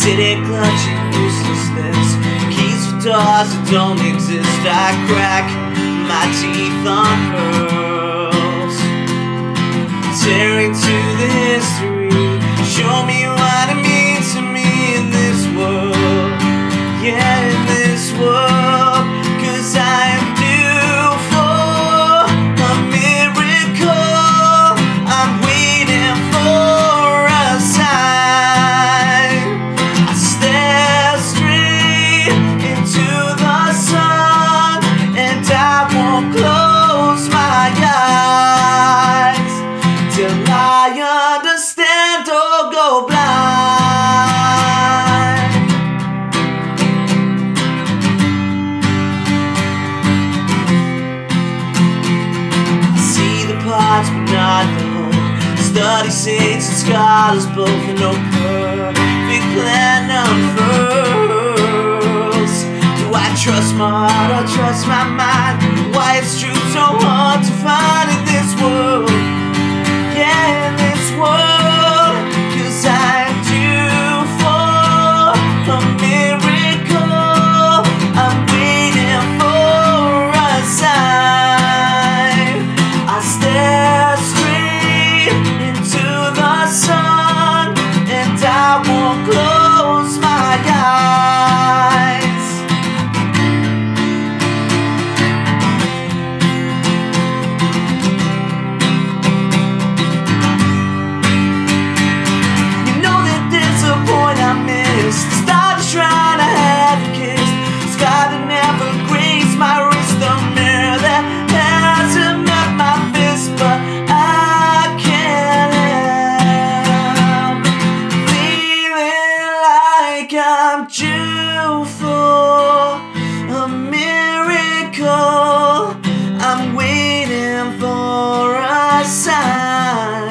Sitting clutching uselessness. Keys for doors that don't exist. I crack my teeth on pearls Study saints and scholars both in no perfect plan I trust my heart or trust my mind? Why it's truth so hard to find in this world. Yeah, in this world. Cause I'm due for a miracle I'm waiting for a sign. I stare straight into the sun And I won't close my eyes like I'm due for a miracle. I'm waiting for a sign.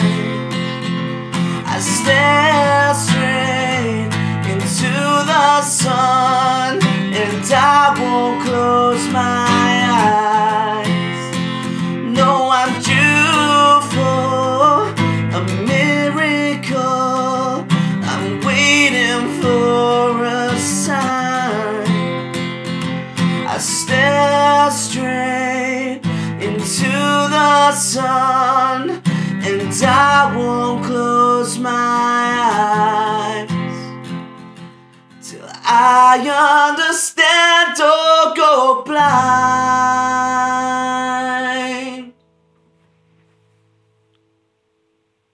I stare straight into the sun and I won't close my eyes. Into the sun and I won't close my eyes till I understand or go blind.